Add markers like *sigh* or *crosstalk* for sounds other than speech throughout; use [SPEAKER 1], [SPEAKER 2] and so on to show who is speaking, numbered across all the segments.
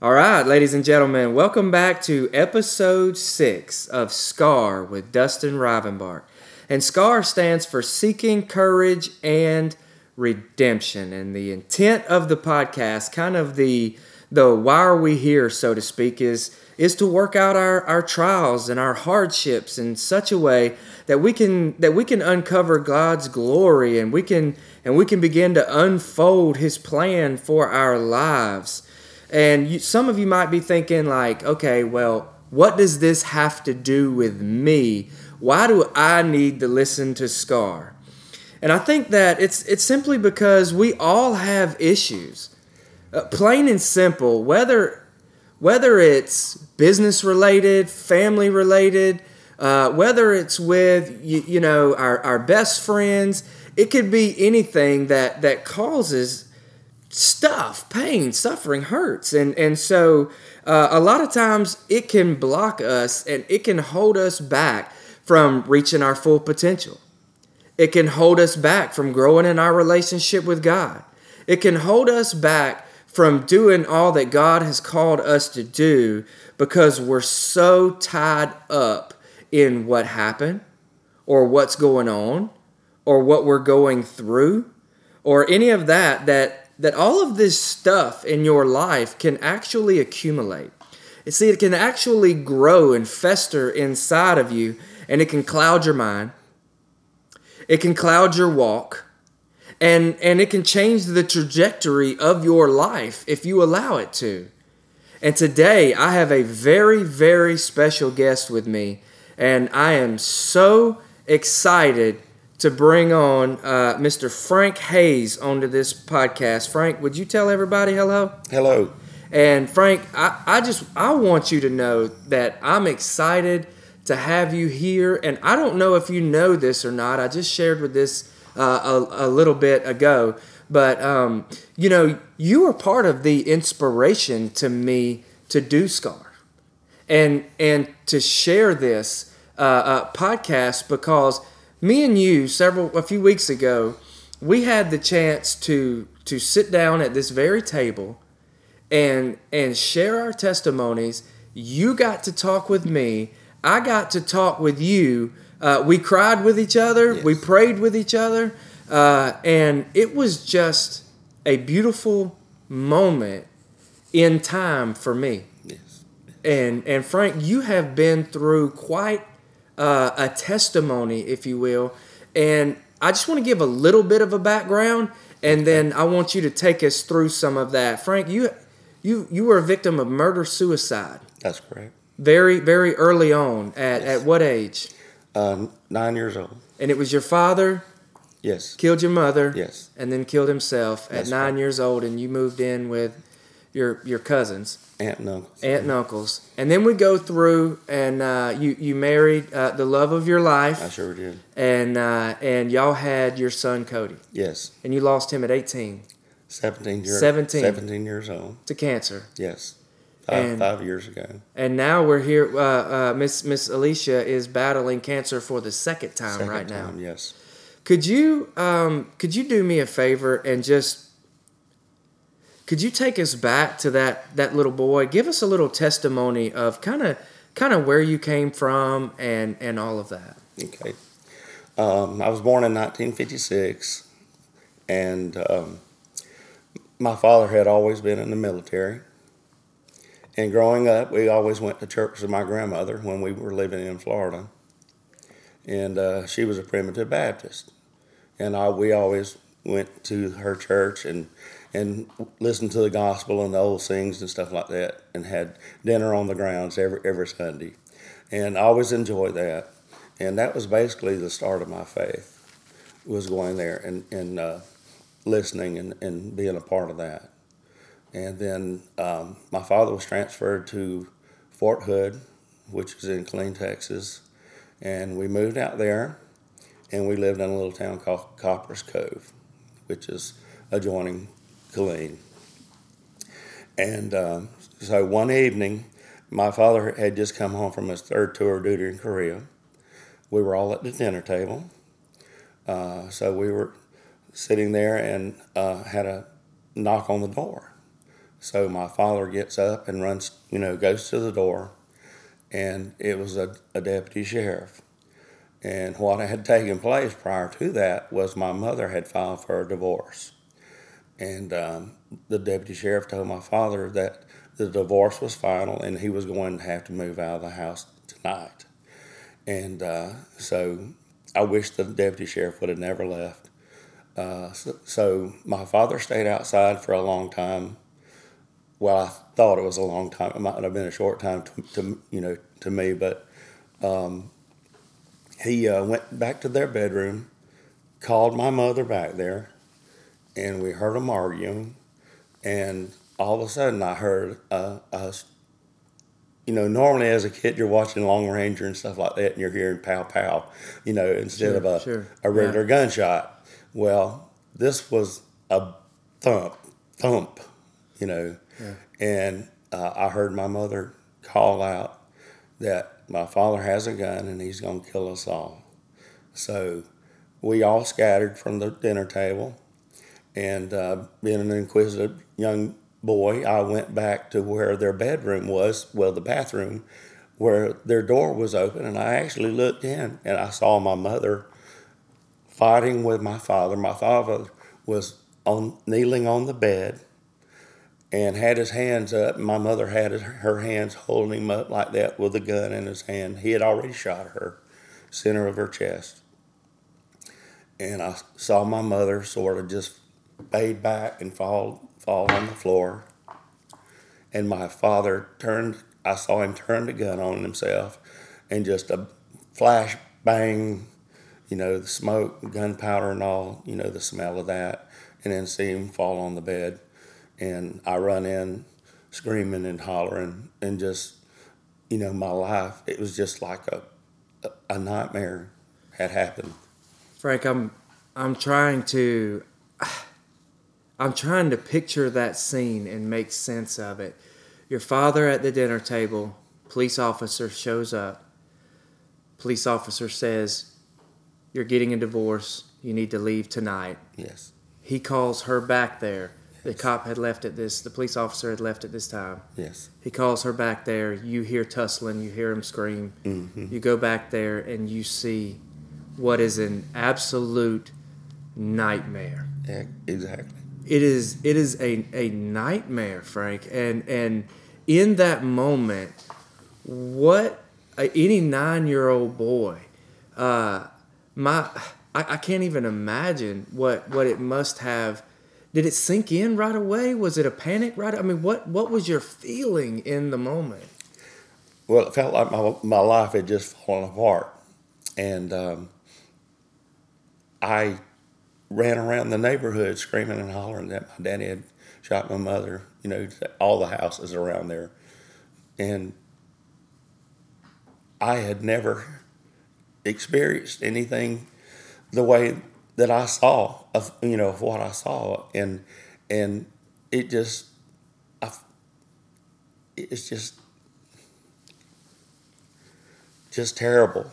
[SPEAKER 1] All right, ladies and gentlemen, welcome back to episode six of SCAR with Dustin Rivenbark. And SCAR stands for Seeking Courage and Redemption. And the intent of the podcast, kind of the the why are we here, so to speak, is is to work out our, our trials and our hardships in such a way that we can that we can uncover God's glory and we can and we can begin to unfold his plan for our lives. And you, some of you might be thinking like, okay, well, what does this have to do with me? Why do I need to listen to Scar? And I think that it's it's simply because we all have issues. Uh, plain and simple, whether whether it's business related, family related, uh, whether it's with you, you know our, our best friends, it could be anything that that causes stuff, pain, suffering, hurts, and and so uh, a lot of times it can block us and it can hold us back from reaching our full potential. It can hold us back from growing in our relationship with God. It can hold us back from doing all that God has called us to do because we're so tied up in what happened or what's going on or what we're going through or any of that that that all of this stuff in your life can actually accumulate. See, it can actually grow and fester inside of you and it can cloud your mind. It can cloud your walk and and it can change the trajectory of your life if you allow it to. And today I have a very very special guest with me and I am so excited to bring on uh, Mr. Frank Hayes onto this podcast. Frank, would you tell everybody hello?
[SPEAKER 2] Hello.
[SPEAKER 1] And Frank, I, I just I want you to know that I'm excited to have you here. And I don't know if you know this or not. I just shared with this uh, a, a little bit ago, but um, you know, you were part of the inspiration to me to do Scar, and and to share this uh, uh, podcast because me and you several a few weeks ago, we had the chance to to sit down at this very table and and share our testimonies. You got to talk with me. I got to talk with you. Uh, we cried with each other. Yes. We prayed with each other, uh, and it was just a beautiful moment in time for me. Yes. And and Frank, you have been through quite uh, a testimony, if you will. And I just want to give a little bit of a background, and then I want you to take us through some of that. Frank, you you you were a victim of murder suicide.
[SPEAKER 2] That's correct.
[SPEAKER 1] Very very early on. At yes. at what age?
[SPEAKER 2] Um, nine years old.
[SPEAKER 1] And it was your father.
[SPEAKER 2] Yes.
[SPEAKER 1] Killed your mother.
[SPEAKER 2] Yes.
[SPEAKER 1] And then killed himself at nine right. years old, and you moved in with your your cousins,
[SPEAKER 2] aunt and uncles,
[SPEAKER 1] aunt and uncles, and then we go through and uh, you you married uh, the love of your life.
[SPEAKER 2] I sure did.
[SPEAKER 1] And uh, and y'all had your son Cody.
[SPEAKER 2] Yes.
[SPEAKER 1] And you lost him at eighteen.
[SPEAKER 2] 17 years
[SPEAKER 1] 17.
[SPEAKER 2] 17 years old
[SPEAKER 1] to cancer.
[SPEAKER 2] Yes. Five, and, five years ago.
[SPEAKER 1] And now we're here. Uh, uh, Miss Miss Alicia is battling cancer for the second time
[SPEAKER 2] second
[SPEAKER 1] right
[SPEAKER 2] time,
[SPEAKER 1] now.
[SPEAKER 2] Yes.
[SPEAKER 1] Could you um, could you do me a favor and just could you take us back to that that little boy? Give us a little testimony of kind of kind of where you came from and and all of that.
[SPEAKER 2] Okay. Um, I was born in 1956, and um, my father had always been in the military. And growing up, we always went to church with my grandmother when we were living in Florida. And uh, she was a primitive Baptist. And I, we always went to her church and and listened to the gospel and the old things and stuff like that, and had dinner on the grounds every every Sunday, and I always enjoyed that. And that was basically the start of my faith, was going there and and uh, listening and, and being a part of that. And then um, my father was transferred to Fort Hood, which is in Killeen, Texas, and we moved out there, and we lived in a little town called Copperas Cove, which is adjoining Killeen. And um, so one evening, my father had just come home from his third tour of duty in Korea. We were all at the dinner table. Uh, so we were sitting there and uh, had a knock on the door. So my father gets up and runs, you know, goes to the door, and it was a, a deputy sheriff. And what had taken place prior to that was my mother had filed for a divorce. And um, the deputy sheriff told my father that the divorce was final and he was going to have to move out of the house tonight. And uh, so I wish the deputy sheriff would have never left. Uh, so, so, my father stayed outside for a long time. Well, I thought it was a long time. It might have been a short time to, to you know to me, but um, he uh, went back to their bedroom, called my mother back there, and we heard them arguing. And all of a sudden, I heard uh, us. You know, normally as a kid, you're watching Lone Ranger and stuff like that, and you're hearing pow pow, you know, instead
[SPEAKER 1] Sure,
[SPEAKER 2] of a,
[SPEAKER 1] sure.
[SPEAKER 2] a regular
[SPEAKER 1] Yeah.
[SPEAKER 2] gunshot. Well, this was a thump, thump, you know.
[SPEAKER 1] Yeah.
[SPEAKER 2] And uh, I heard my mother call out that my father has a gun and he's going to kill us all. So we all scattered from the dinner table. And uh, being an inquisitive young boy, I went back to where their bedroom was, well, the bathroom, where their door was open. And I actually looked in and I saw my mother fighting with my father. My father was on kneeling on the bed and had his hands up. My mother had his, her hands holding him up like that with a gun in his hand. He had already shot her, center of her chest. And I saw my mother sort of just fade back and fall fall on the floor. And my father turned. I saw him turn the gun on himself, and just a flash bang, you know, the smoke, gunpowder, and all. You know, the smell of that, and then see him fall on the bed and I run in screaming and hollering and just you know my life it was just like a, a nightmare had happened
[SPEAKER 1] Frank, I'm I'm trying to I'm trying to picture that scene and make sense of it. Your father at the dinner table, police officer shows up. Police officer says, "You're getting a divorce. You need to leave tonight."
[SPEAKER 2] yes
[SPEAKER 1] He calls her back there. The cop had left at this. The police officer had left at this time.
[SPEAKER 2] yes
[SPEAKER 1] He calls her back there. You hear tussling. You hear him scream.
[SPEAKER 2] hmm
[SPEAKER 1] You go back there and you see what is an absolute nightmare.
[SPEAKER 2] exactly
[SPEAKER 1] It is it is a, a nightmare, Frank. And and in that moment, what any nine year old boy, uh, my I, I can't even imagine what what it must have. Did it sink in right away? Was it a panic right? I mean, what what was your feeling in the moment?
[SPEAKER 2] well it felt like my, my life had just fallen apart and um, i ran around the neighborhood screaming and hollering that my daddy had shot my mother you know all the houses around there. And i had never experienced anything the way that I saw of you know of what I saw. And and it just I, it's just just terrible.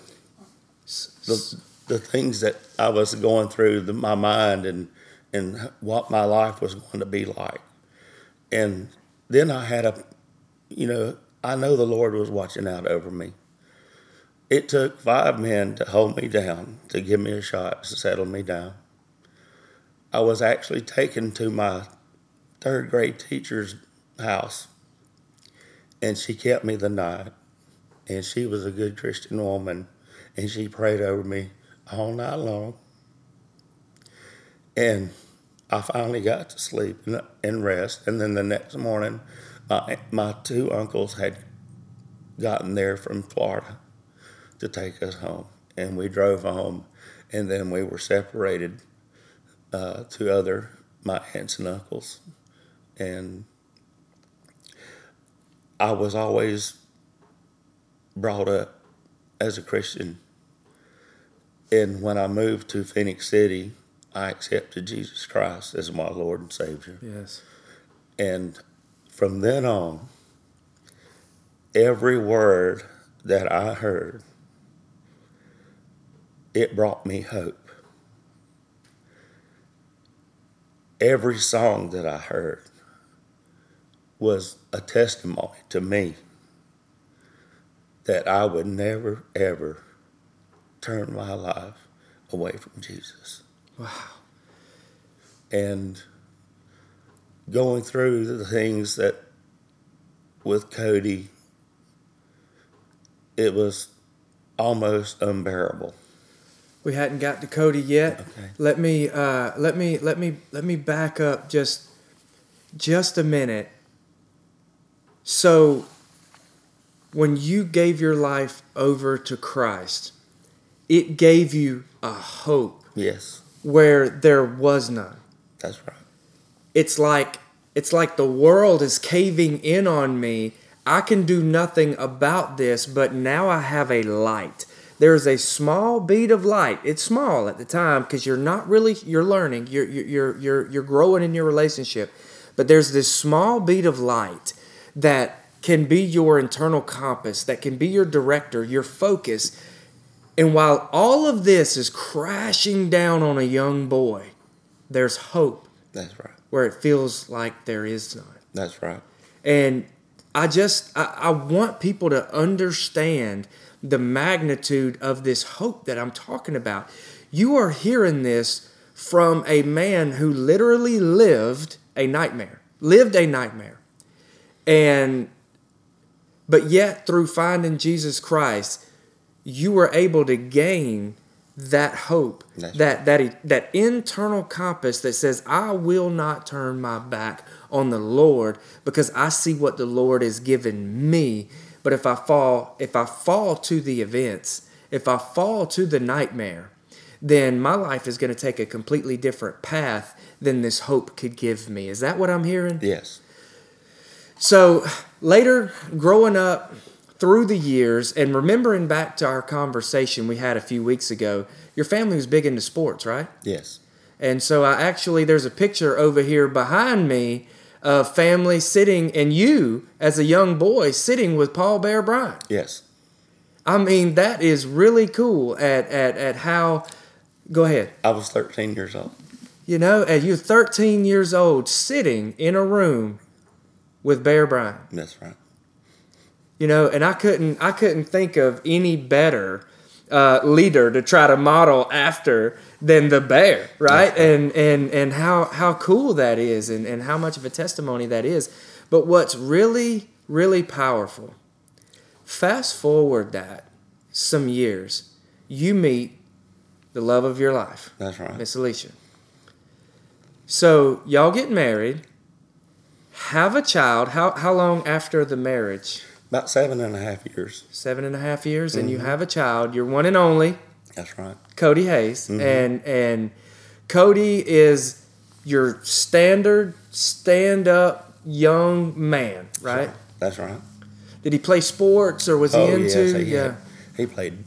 [SPEAKER 2] The the things that I was going through the, my mind and and what my life was going to be like and then I had a you know I know the Lord was watching out over me it took five men to hold me down, to give me a shot, to settle me down. I was actually taken to my third grade teacher's house, and she kept me the night. And she was a good Christian woman, and she prayed over me all night long. And I finally got to sleep and- rest. And then the next morning, my, my two uncles had gotten there from Florida to take us home. And we drove home, and then we were separated uh, to other my aunts and uncles. And I was always brought up as a Christian. And when I moved to Phenix City, I accepted Jesus Christ as my Lord and Savior.
[SPEAKER 1] Yes.
[SPEAKER 2] And from then on, every word that I heard, it brought me hope. Every song that I heard was a testimony to me that I would never, ever turn my life away from Jesus.
[SPEAKER 1] Wow.
[SPEAKER 2] And going through the things that with Cody, it was almost unbearable.
[SPEAKER 1] We hadn't got to Cody yet.
[SPEAKER 2] Okay.
[SPEAKER 1] Let me uh, let me let me let me back up just just a minute. So when you gave your life over to Christ, it gave you a hope
[SPEAKER 2] Yes,
[SPEAKER 1] where there was none.
[SPEAKER 2] that's right.
[SPEAKER 1] It's like it's like the world is caving in on me. I can do nothing about this, but now I have a light. There's a small bead of light. It's small at the time because you're not really you're learning. You're you're you're you're growing in your relationship. But there's this small bead of light that can be your internal compass, that can be your director, your focus. And while all of this is crashing down on a young boy, there's hope
[SPEAKER 2] That's right.
[SPEAKER 1] where it feels like there is none.
[SPEAKER 2] That's right.
[SPEAKER 1] And I just I, I want people to understand the magnitude of this hope that I'm talking about. You are hearing this from a man who literally lived a nightmare. Lived a nightmare. And but yet through finding Jesus Christ, you were able to gain that hope,
[SPEAKER 2] That's
[SPEAKER 1] that that that internal compass that says, "I will not turn my back on the Lord because I see what the Lord has given me." But if I fall, if I fall to the events, if I fall to the nightmare, then my life is going to take a completely different path than this hope could give me. Is that what I'm hearing?
[SPEAKER 2] Yes.
[SPEAKER 1] So later, growing up through the years and remembering back to our conversation we had a few weeks ago, your family was big into sports, right?
[SPEAKER 2] Yes.
[SPEAKER 1] And so I actually, there's a picture over here behind me of family sitting and you as a young boy sitting with Paul Bear Bryant.
[SPEAKER 2] Yes.
[SPEAKER 1] I mean, that is really cool at, at, at how, go ahead.
[SPEAKER 2] I was 13 years old.
[SPEAKER 1] You know, at you're 13 years old sitting in a room with Bear Bryant.
[SPEAKER 2] That's right.
[SPEAKER 1] You know and i couldn't i couldn't think of any better uh, leader to try to model after than the bear right?
[SPEAKER 2] Right.
[SPEAKER 1] and and and how how cool that is and and how much of a testimony that is. But what's really really powerful fast forward that some years you meet the love of your life.
[SPEAKER 2] That's right.
[SPEAKER 1] miss alicia. So y'all get married. Have a child. How how long after the marriage
[SPEAKER 2] About seven and a half years.
[SPEAKER 1] seven and a half years, and you have a child. You're one and only
[SPEAKER 2] That's right.
[SPEAKER 1] Cody Hayes, and and Cody is your standard stand up young man, right?
[SPEAKER 2] That's right.
[SPEAKER 1] Did he play sports or was he
[SPEAKER 2] Oh,
[SPEAKER 1] into?
[SPEAKER 2] yes. He,
[SPEAKER 1] yeah.
[SPEAKER 2] he played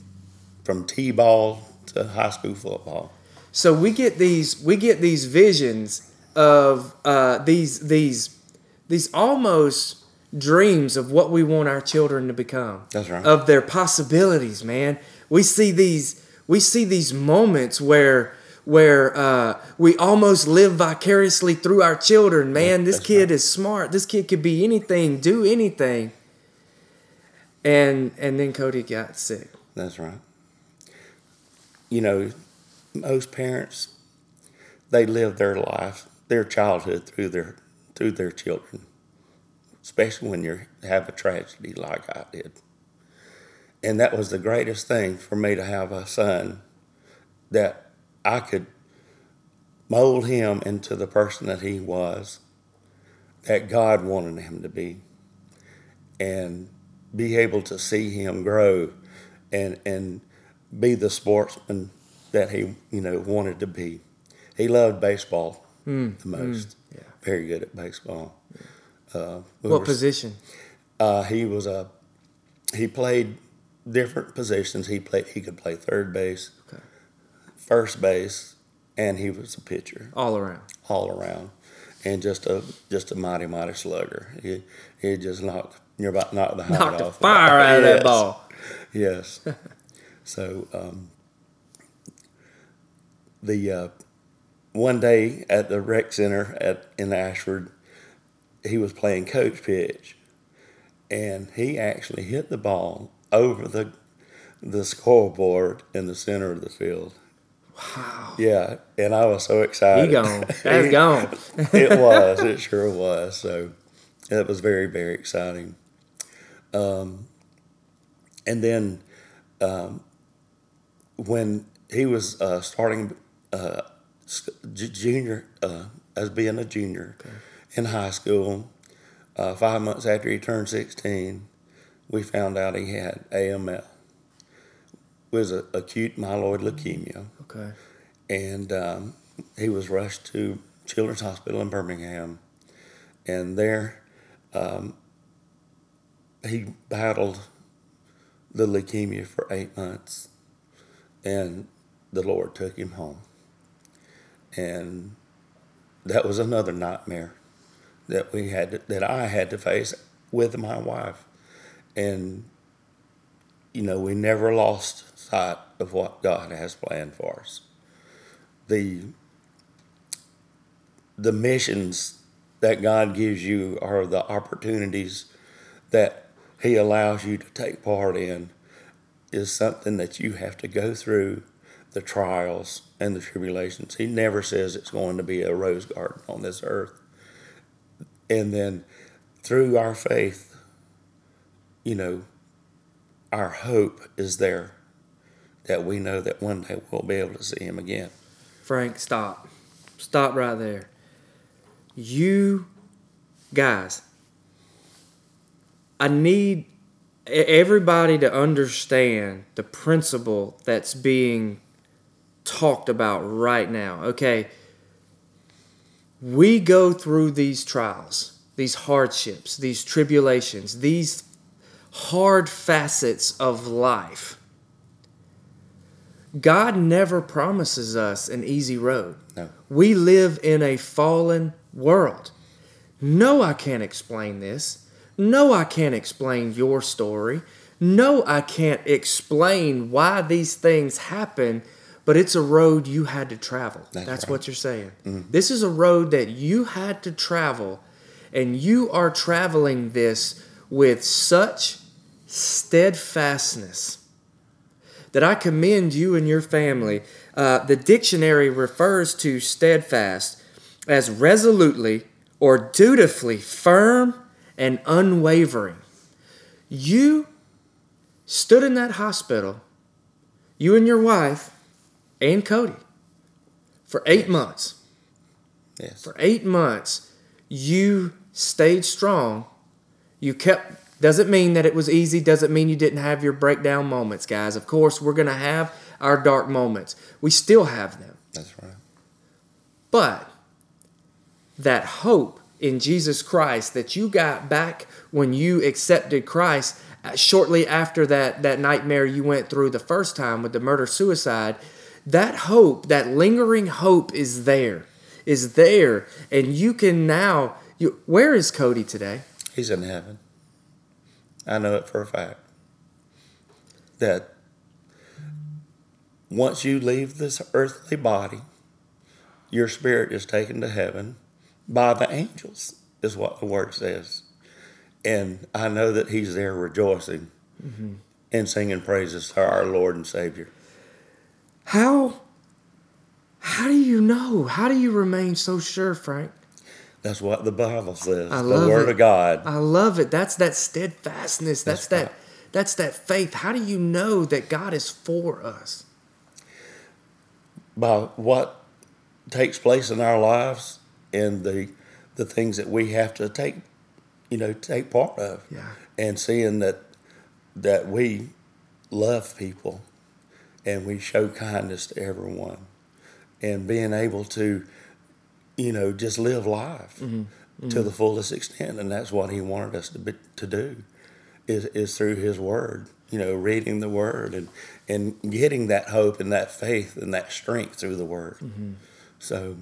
[SPEAKER 2] from T-ball to high school football.
[SPEAKER 1] So we get these we get these visions of uh, these these these almost dreams of what we want our children to become.
[SPEAKER 2] That's right.
[SPEAKER 1] Of their possibilities, man. We see these we see these moments where where uh, we almost live vicariously through our children. Man, this
[SPEAKER 2] that's
[SPEAKER 1] kid is smart. This kid could be anything, do anything. And and then Cody got sick.
[SPEAKER 2] That's right. You know, most parents they live their life, their childhood through their through their children, especially when you have a tragedy like I did. And that was the greatest thing for me to have a son that I could mold him into the person that he was, that God wanted him to be, and be able to see him grow and and be the sportsman that he you know wanted to be. He loved baseball hmm. the most. Hmm.
[SPEAKER 1] yeah.
[SPEAKER 2] Very good at baseball. Uh, we
[SPEAKER 1] What
[SPEAKER 2] were-
[SPEAKER 1] position?
[SPEAKER 2] uh, he was a he played different positions. He played he could play third base,
[SPEAKER 1] Okay.
[SPEAKER 2] first base, and he was a pitcher
[SPEAKER 1] All around.
[SPEAKER 2] all around, and just a just a mighty mighty slugger. He he just knocked you're about knocked the
[SPEAKER 1] Knocked the
[SPEAKER 2] off *laughs*
[SPEAKER 1] fire out of that ball.
[SPEAKER 2] Yes. *laughs* so um, the uh, one day at the rec center at in Ashford, he was playing coach pitch, and he actually hit the ball over the the scoreboard in the center of the field.
[SPEAKER 1] Wow.
[SPEAKER 2] Yeah, and I was so excited.
[SPEAKER 1] He gone. That's *laughs* gone.
[SPEAKER 2] it was. It sure was. So it was very, very exciting. Um, and then um, when he was uh, starting uh, junior, uh, as being a junior okay. In high school, uh, five months after he turned 16, we found out he had AML. It was a, acute myeloid leukemia.
[SPEAKER 1] Okay.
[SPEAKER 2] And um, he was rushed to Children's Hospital in Birmingham. And there, um, he battled the leukemia for eight months. And the Lord took him home. And that was another nightmare that we had to, that I had to face with my wife, and you know we never lost sight of what God has planned for us. The the missions that God gives you are the opportunities that He allows you to take part in is something that you have to go through the trials and the tribulations. He never says it's going to be a rose garden on this earth. And then through our faith, you know, our hope is there that we know that one day we'll be able to see him again.
[SPEAKER 1] Frank, stop. Stop right there. You guys, I need everybody to understand the principle that's being talked about right now. Okay, we go through these trials, these hardships, these tribulations, these hard facets of life. God never promises us an easy road.
[SPEAKER 2] No.
[SPEAKER 1] We live in a fallen world. No, I can't explain this. No, I can't explain your story. No, I can't explain why these things happen but it's a road you had to travel. That's, That's right. what you're saying. Mm-hmm. This is a road that you had to travel, and you are traveling this with such steadfastness that I commend you and your family. Uh, the dictionary refers to steadfast as resolutely or dutifully firm and unwavering. You stood in that hospital, you and your wife, and Cody for eight months.
[SPEAKER 2] Yes.
[SPEAKER 1] For eight months, you stayed strong. You kept, doesn't mean that it was easy, doesn't mean you didn't have your breakdown moments, guys. Of course, we're going to have our dark moments. We still have them.
[SPEAKER 2] That's right.
[SPEAKER 1] But that hope in Jesus Christ that you got back when you accepted Christ uh, shortly after that, that nightmare you went through the first time with the murder suicide that hope, that lingering hope is there, is there. And you can now, you, where is Cody today?
[SPEAKER 2] He's in heaven. I know it for a fact. That once you leave this earthly body, your spirit is taken to heaven by the angels, is what the word says. And I know that he's there rejoicing mm-hmm. and singing praises to our Lord and Savior.
[SPEAKER 1] How how do you know? How do you remain so sure, Frank?
[SPEAKER 2] That's what the Bible says.
[SPEAKER 1] I love
[SPEAKER 2] the Word
[SPEAKER 1] it.
[SPEAKER 2] of God.
[SPEAKER 1] I love it. That's that steadfastness. That's, that's that that's that faith. How do you know that God is for us?
[SPEAKER 2] By what takes place in our lives and the the things that we have to take you know, take part of.
[SPEAKER 1] Yeah.
[SPEAKER 2] And seeing that that we love people and we show kindness to everyone and being able to you know just live life mm-hmm. Mm-hmm. to the fullest extent and that's what he wanted us to be, to do is is through his word you know reading the word and and getting that hope and that faith and that strength through the word mm-hmm. so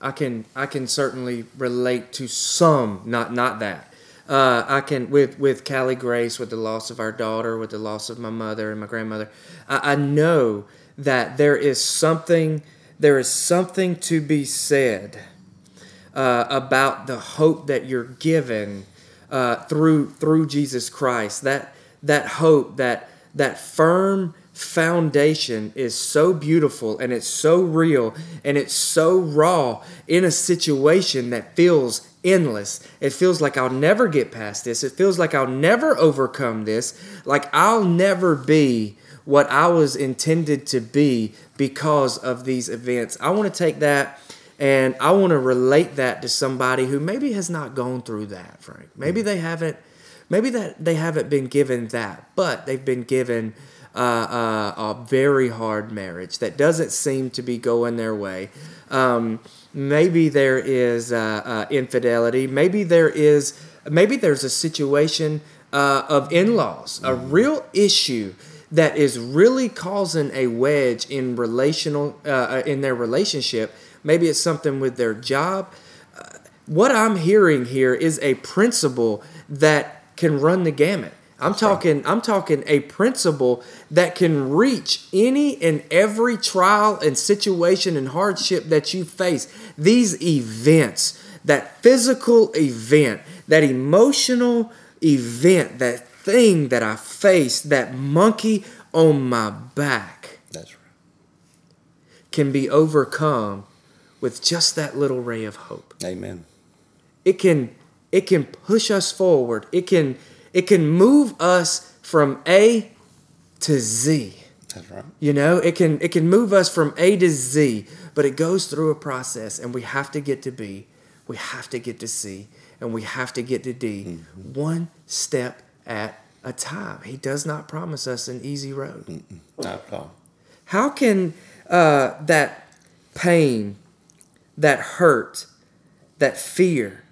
[SPEAKER 1] I can I can certainly relate to some not not that uh, I can with with Callie Grace, with the loss of our daughter, with the loss of my mother and my grandmother. I, I know that there is something there is something to be said uh, about the hope that you're given uh, through through Jesus Christ. That that hope, that that firm foundation is so beautiful and it's so real and it's so raw in a situation that feels endless. It feels like I'll never get past this. It feels like I'll never overcome this. Like I'll never be what I was intended to be because of these events. I want to take that and I want to relate that to somebody who maybe has not gone through that, Frank. Maybe they haven't maybe that they haven't been given that, but they've been given uh, uh, a very hard marriage that doesn't seem to be going their way. Um, maybe there is uh, uh infidelity. Maybe there is. Maybe there's a situation uh, of in-laws, a real issue that is really causing a wedge in relational uh, in their relationship. Maybe it's something with their job. what I'm hearing here is a principle that can run the gamut. I'm talking I'm talking a principle that can reach any and every trial and situation and hardship that you face. These events, that physical event, that emotional event, that thing that I face, that monkey on my back.
[SPEAKER 2] That's right.
[SPEAKER 1] Can be overcome with just that little ray of hope.
[SPEAKER 2] Amen.
[SPEAKER 1] It can it can push us forward. It can it can move us from A to Z.
[SPEAKER 2] That's right.
[SPEAKER 1] You know, it can it can move us from A to Z, but it goes through a process and we have to get to B, we have to get to C, and we have to get to D mm-hmm. one step at a time. He does not promise us an easy road.
[SPEAKER 2] Mm-mm, not at all.
[SPEAKER 1] How can uh, that pain, that hurt, that fear,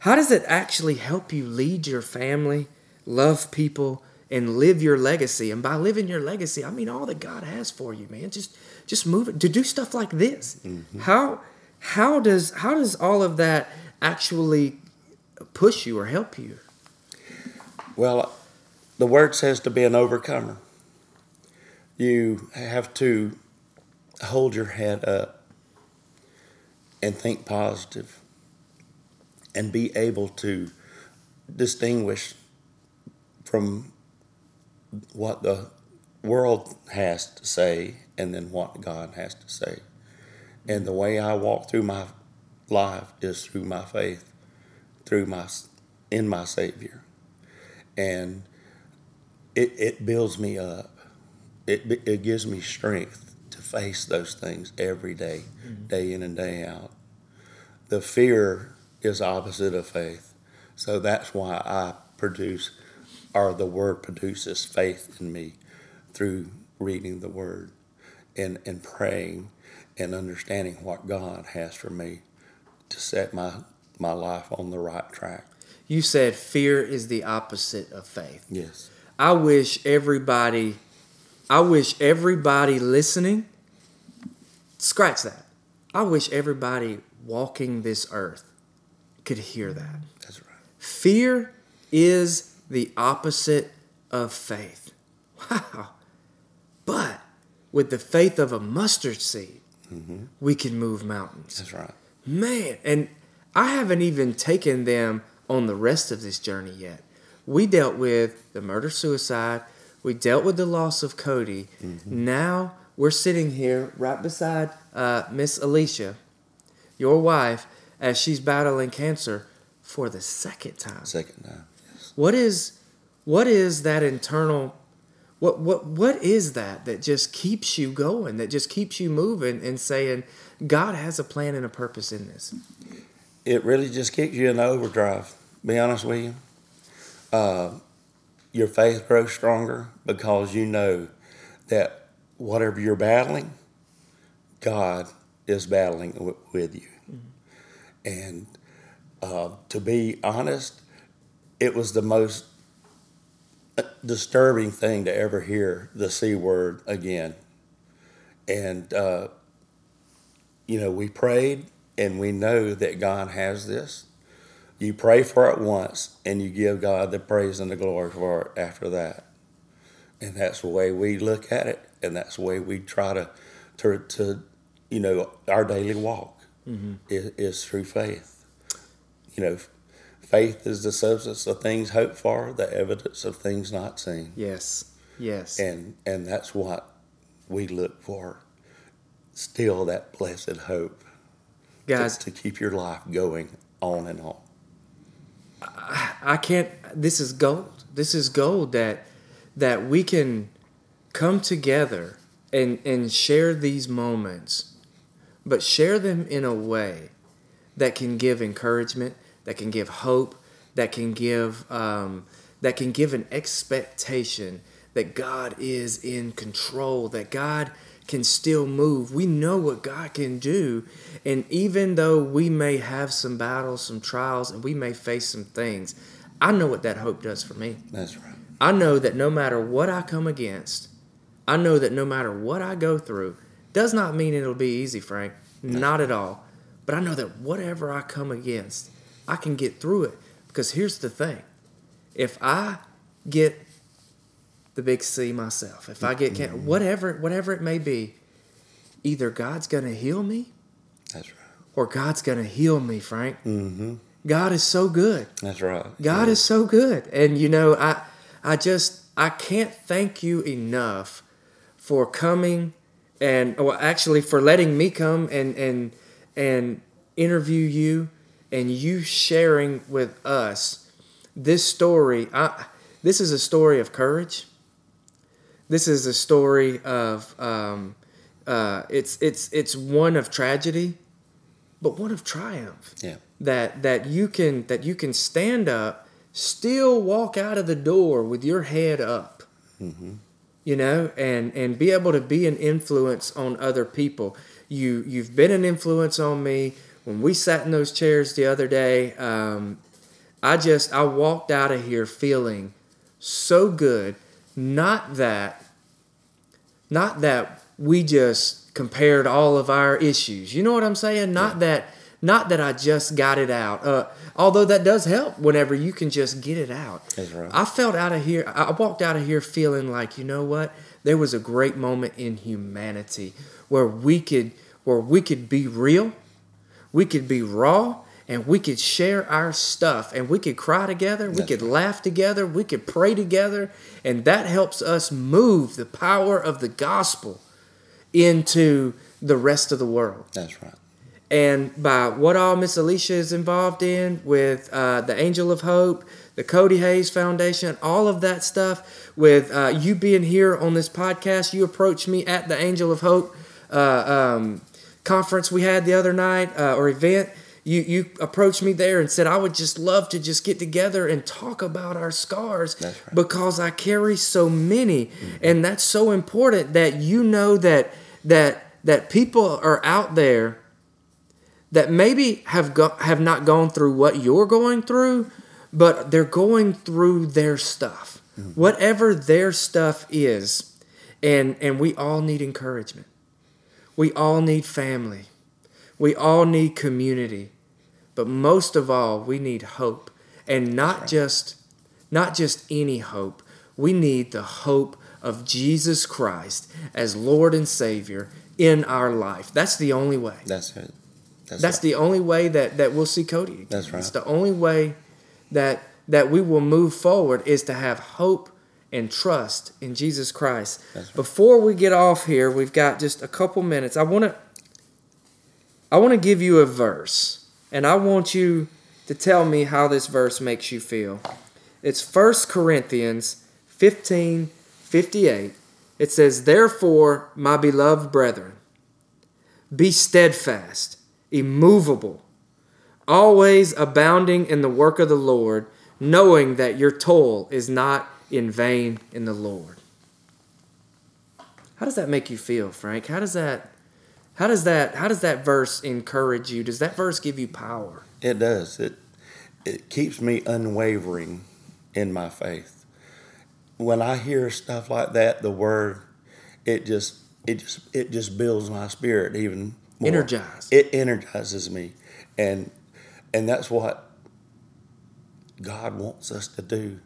[SPEAKER 1] how does it actually help you lead your family love people, and live your legacy. And by living your legacy, I mean all that God has for you, man. Just just move it to do stuff like this. Mm-hmm. How how does how does all of that actually push you or help you?
[SPEAKER 2] Well, the word says to be an overcomer. You have to hold your head up and think positive and be able to distinguish from what the world has to say and then what God has to say. And the way I walk through my life is through my faith, through my in my Savior. And it, it builds me up. It, it gives me strength to face those things every day, mm-hmm. day in and day out. The fear is opposite of faith. So that's why I produce or the word produces faith in me through reading the word and, and praying and understanding what God has for me to set my, my life on the right track.
[SPEAKER 1] You said fear is the opposite of faith.
[SPEAKER 2] Yes.
[SPEAKER 1] I wish everybody I wish everybody listening scratch that. I wish everybody walking this earth could hear that.
[SPEAKER 2] That's right.
[SPEAKER 1] Fear is the opposite of faith. Wow. But with the faith of a mustard seed, mm-hmm. we can move mountains.
[SPEAKER 2] That's right.
[SPEAKER 1] Man, and I haven't even taken them on the rest of this journey yet. We dealt with the murder suicide, we dealt with the loss of Cody. Mm-hmm. Now we're sitting here right beside uh, Miss Alicia, your wife, as she's battling cancer for the second time.
[SPEAKER 2] Second time.
[SPEAKER 1] What is what is that internal what what what is that that just keeps you going, that just keeps you moving and saying God has a plan and a purpose in this?
[SPEAKER 2] It really just kicks you in the overdrive. Be honest with you. Uh, your faith grows stronger because you know that whatever you're battling, God is battling w- with you. Mm-hmm. And uh, to be honest, it was the most disturbing thing to ever hear the C word again. And, uh, you know, we prayed and we know that God has this. You pray for it once and you give God the praise and the glory for it after that. And that's the way we look at it. And that's the way we try to, to, to you know, our daily walk mm-hmm. is, is through faith. you know, faith is the substance of things hoped for, the evidence of things not seen.
[SPEAKER 1] Yes. Yes.
[SPEAKER 2] And and that's what we look for. Still that blessed hope. to-
[SPEAKER 1] Guys,
[SPEAKER 2] to keep your life going on and on.
[SPEAKER 1] I can't this is gold. This is gold that that we can come together and and share these moments, but share them in a way that can give encouragement, that can give hope, that can give um, that can give an expectation that God is in control, that God can still move. We know what God can do. And even though we may have some battles, some trials, and we may face some things, I know what that hope does for me.
[SPEAKER 2] That's right.
[SPEAKER 1] I know that no matter what I come against, I know that no matter what I go through, does not mean it'll be easy, Frank. Not at all. But I know that whatever I come against, I can get through it. Because here's the thing if I get the big C myself, if I get can- whatever whatever it may be, either God's gonna heal me
[SPEAKER 2] That's right.
[SPEAKER 1] or God's gonna heal me, Frank.
[SPEAKER 2] Mm-hmm.
[SPEAKER 1] God is so good.
[SPEAKER 2] That's right.
[SPEAKER 1] God is so good. And you know, I I just I can't thank you enough for coming and well actually for letting me come and and and interview you and you sharing with us this story. I this is a story of courage. This is a story of um, uh, it's it's it's one of tragedy, but one of triumph
[SPEAKER 2] Yeah.
[SPEAKER 1] that that you can that you can stand up still walk out of the door with your head up
[SPEAKER 2] Mm-hmm.
[SPEAKER 1] you know and and be able to be an influence on other people you you've been an influence on me when we sat in those chairs the other day um, i just i walked out of here feeling so good. Not that not that we just compared all of our issues. You know what i'm saying? Not that not that i just got it out. Uh, although that does help whenever you can just get it out.
[SPEAKER 2] That's right.
[SPEAKER 1] i felt out of here i walked out of here feeling like you know what? There was a great moment in humanity where we could where we could be real we could be raw and we could share our stuff and we could cry together we
[SPEAKER 2] That's
[SPEAKER 1] could laugh together we could pray together and that helps us move the power of the gospel into the rest of the world
[SPEAKER 2] That's right.
[SPEAKER 1] and by what all Miss Alicia is involved in with uh, the Angel of Hope, the Cody Hayes Foundation, all of that stuff, with uh, you being here on this podcast, you approached me at the Angel of Hope uh, um, conference we had the other night uh, or event. You, you approached me there and said, I would just love to just get together and talk about our scars
[SPEAKER 2] right.
[SPEAKER 1] because I carry so many. And that's so important that you know that that that people are out there that maybe have go- have not gone through what you're going through, but they're going through their stuff, whatever their stuff is, and and we all need encouragement. We all need family. We all need community, but most of all, we need hope, and not just not just any hope. We need the hope of Jesus Christ as Lord and Savior in our life. That's the only way.
[SPEAKER 2] That's it. That's,
[SPEAKER 1] That's
[SPEAKER 2] right.
[SPEAKER 1] the only way that, that we'll see Cody. again.
[SPEAKER 2] That's right.
[SPEAKER 1] It's the only way that that we will move forward is to have hope and trust in Jesus Christ.
[SPEAKER 2] Right.
[SPEAKER 1] Before we get off here, we've got just a couple minutes. I want to I want to give you a verse, and I want you to tell me how this verse makes you feel. It's 1 Corinthians 15 58. It says, Therefore, my beloved brethren, be steadfast, immovable, always abounding in the work of the Lord, knowing that your toil is not in vain in the Lord. How does that make you feel, Frank? How does that how does that how does that verse encourage you? Does that verse give you power?
[SPEAKER 2] It does. It it keeps me unwavering in my faith. When I hear stuff like that, the word, it just it just it just builds my spirit even more.
[SPEAKER 1] Energized.
[SPEAKER 2] It energizes me, and and that's what God wants us to do.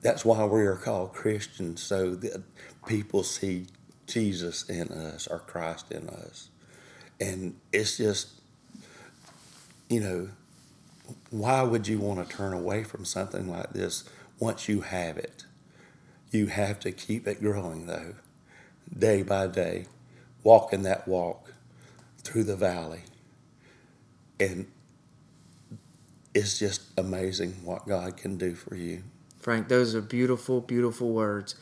[SPEAKER 2] That's why we are called Christians, so that people see Jesus in us or Christ in us, and it's just you know why would you want to turn away from something like this once you have it? You have to keep it growing, though, day by day, walking that walk through the valley. And it's just amazing what God can do for you.
[SPEAKER 1] Frank, those are beautiful, beautiful words.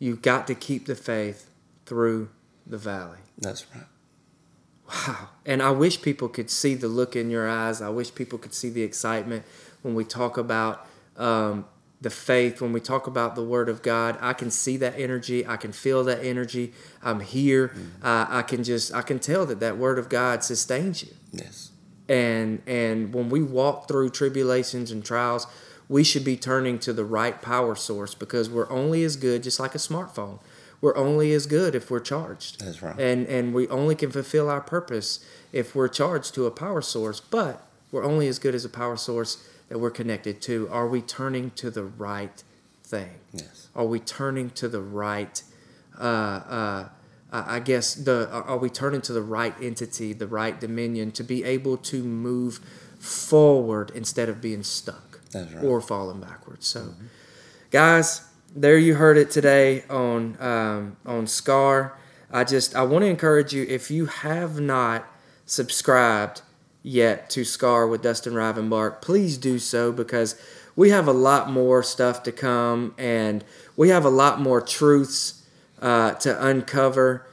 [SPEAKER 1] You've got to keep the faith through the valley.
[SPEAKER 2] That's right.
[SPEAKER 1] Wow. And I wish people could see the look in your eyes. I wish people could see the excitement when we talk about um, the faith, when we talk about the Word of God. I can see that energy. I can feel that energy. I'm here. Mm-hmm. Uh, I can just, I can tell that that Word of God sustains you.
[SPEAKER 2] Yes.
[SPEAKER 1] And and when we walk through tribulations and trials, we should be turning to the right power source because we're only as good, just like a smartphone we're only as good if we're charged.
[SPEAKER 2] That's right.
[SPEAKER 1] And and we only can fulfill our purpose if we're charged to a power source. But we're only as good as a power source that we're connected to. Are we turning to the right thing?
[SPEAKER 2] Yes.
[SPEAKER 1] Are we turning to the right? Uh, uh, I guess the are we turning to the right entity, the right dominion, to be able to move forward instead of being stuck
[SPEAKER 2] right.
[SPEAKER 1] or falling backwards. So, mm-hmm. guys there you heard it today on um, on Scar. I just I want to encourage you if you have not subscribed yet to Scar with Dustin Rivenbark, please do so because we have a lot more stuff to come and we have a lot more truths uh, to uncover.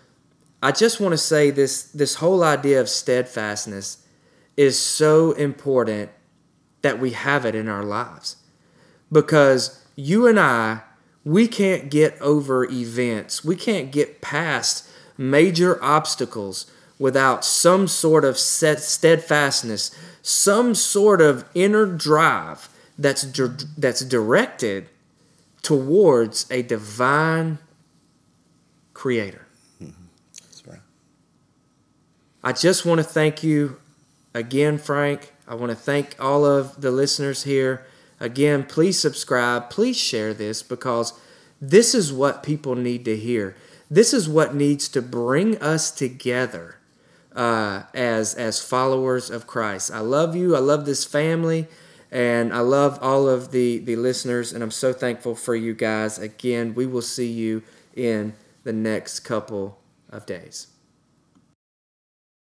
[SPEAKER 1] I just want to say this this whole idea of steadfastness is so important that we have it in our lives because you and I we can't get over events. We can't get past major obstacles without some sort of set steadfastness, some sort of inner drive that's that's directed towards a divine creator.
[SPEAKER 2] Mm-hmm. That's right.
[SPEAKER 1] I just want to thank you again, Frank. I want to thank all of the listeners here Again, please subscribe. Please share this because this is what people need to hear. This is what needs to bring us together uh, as as followers of Christ. I love you. I love this family, and I love all of the the listeners. And I'm so thankful for you guys. Again, we will see you in the next couple of days.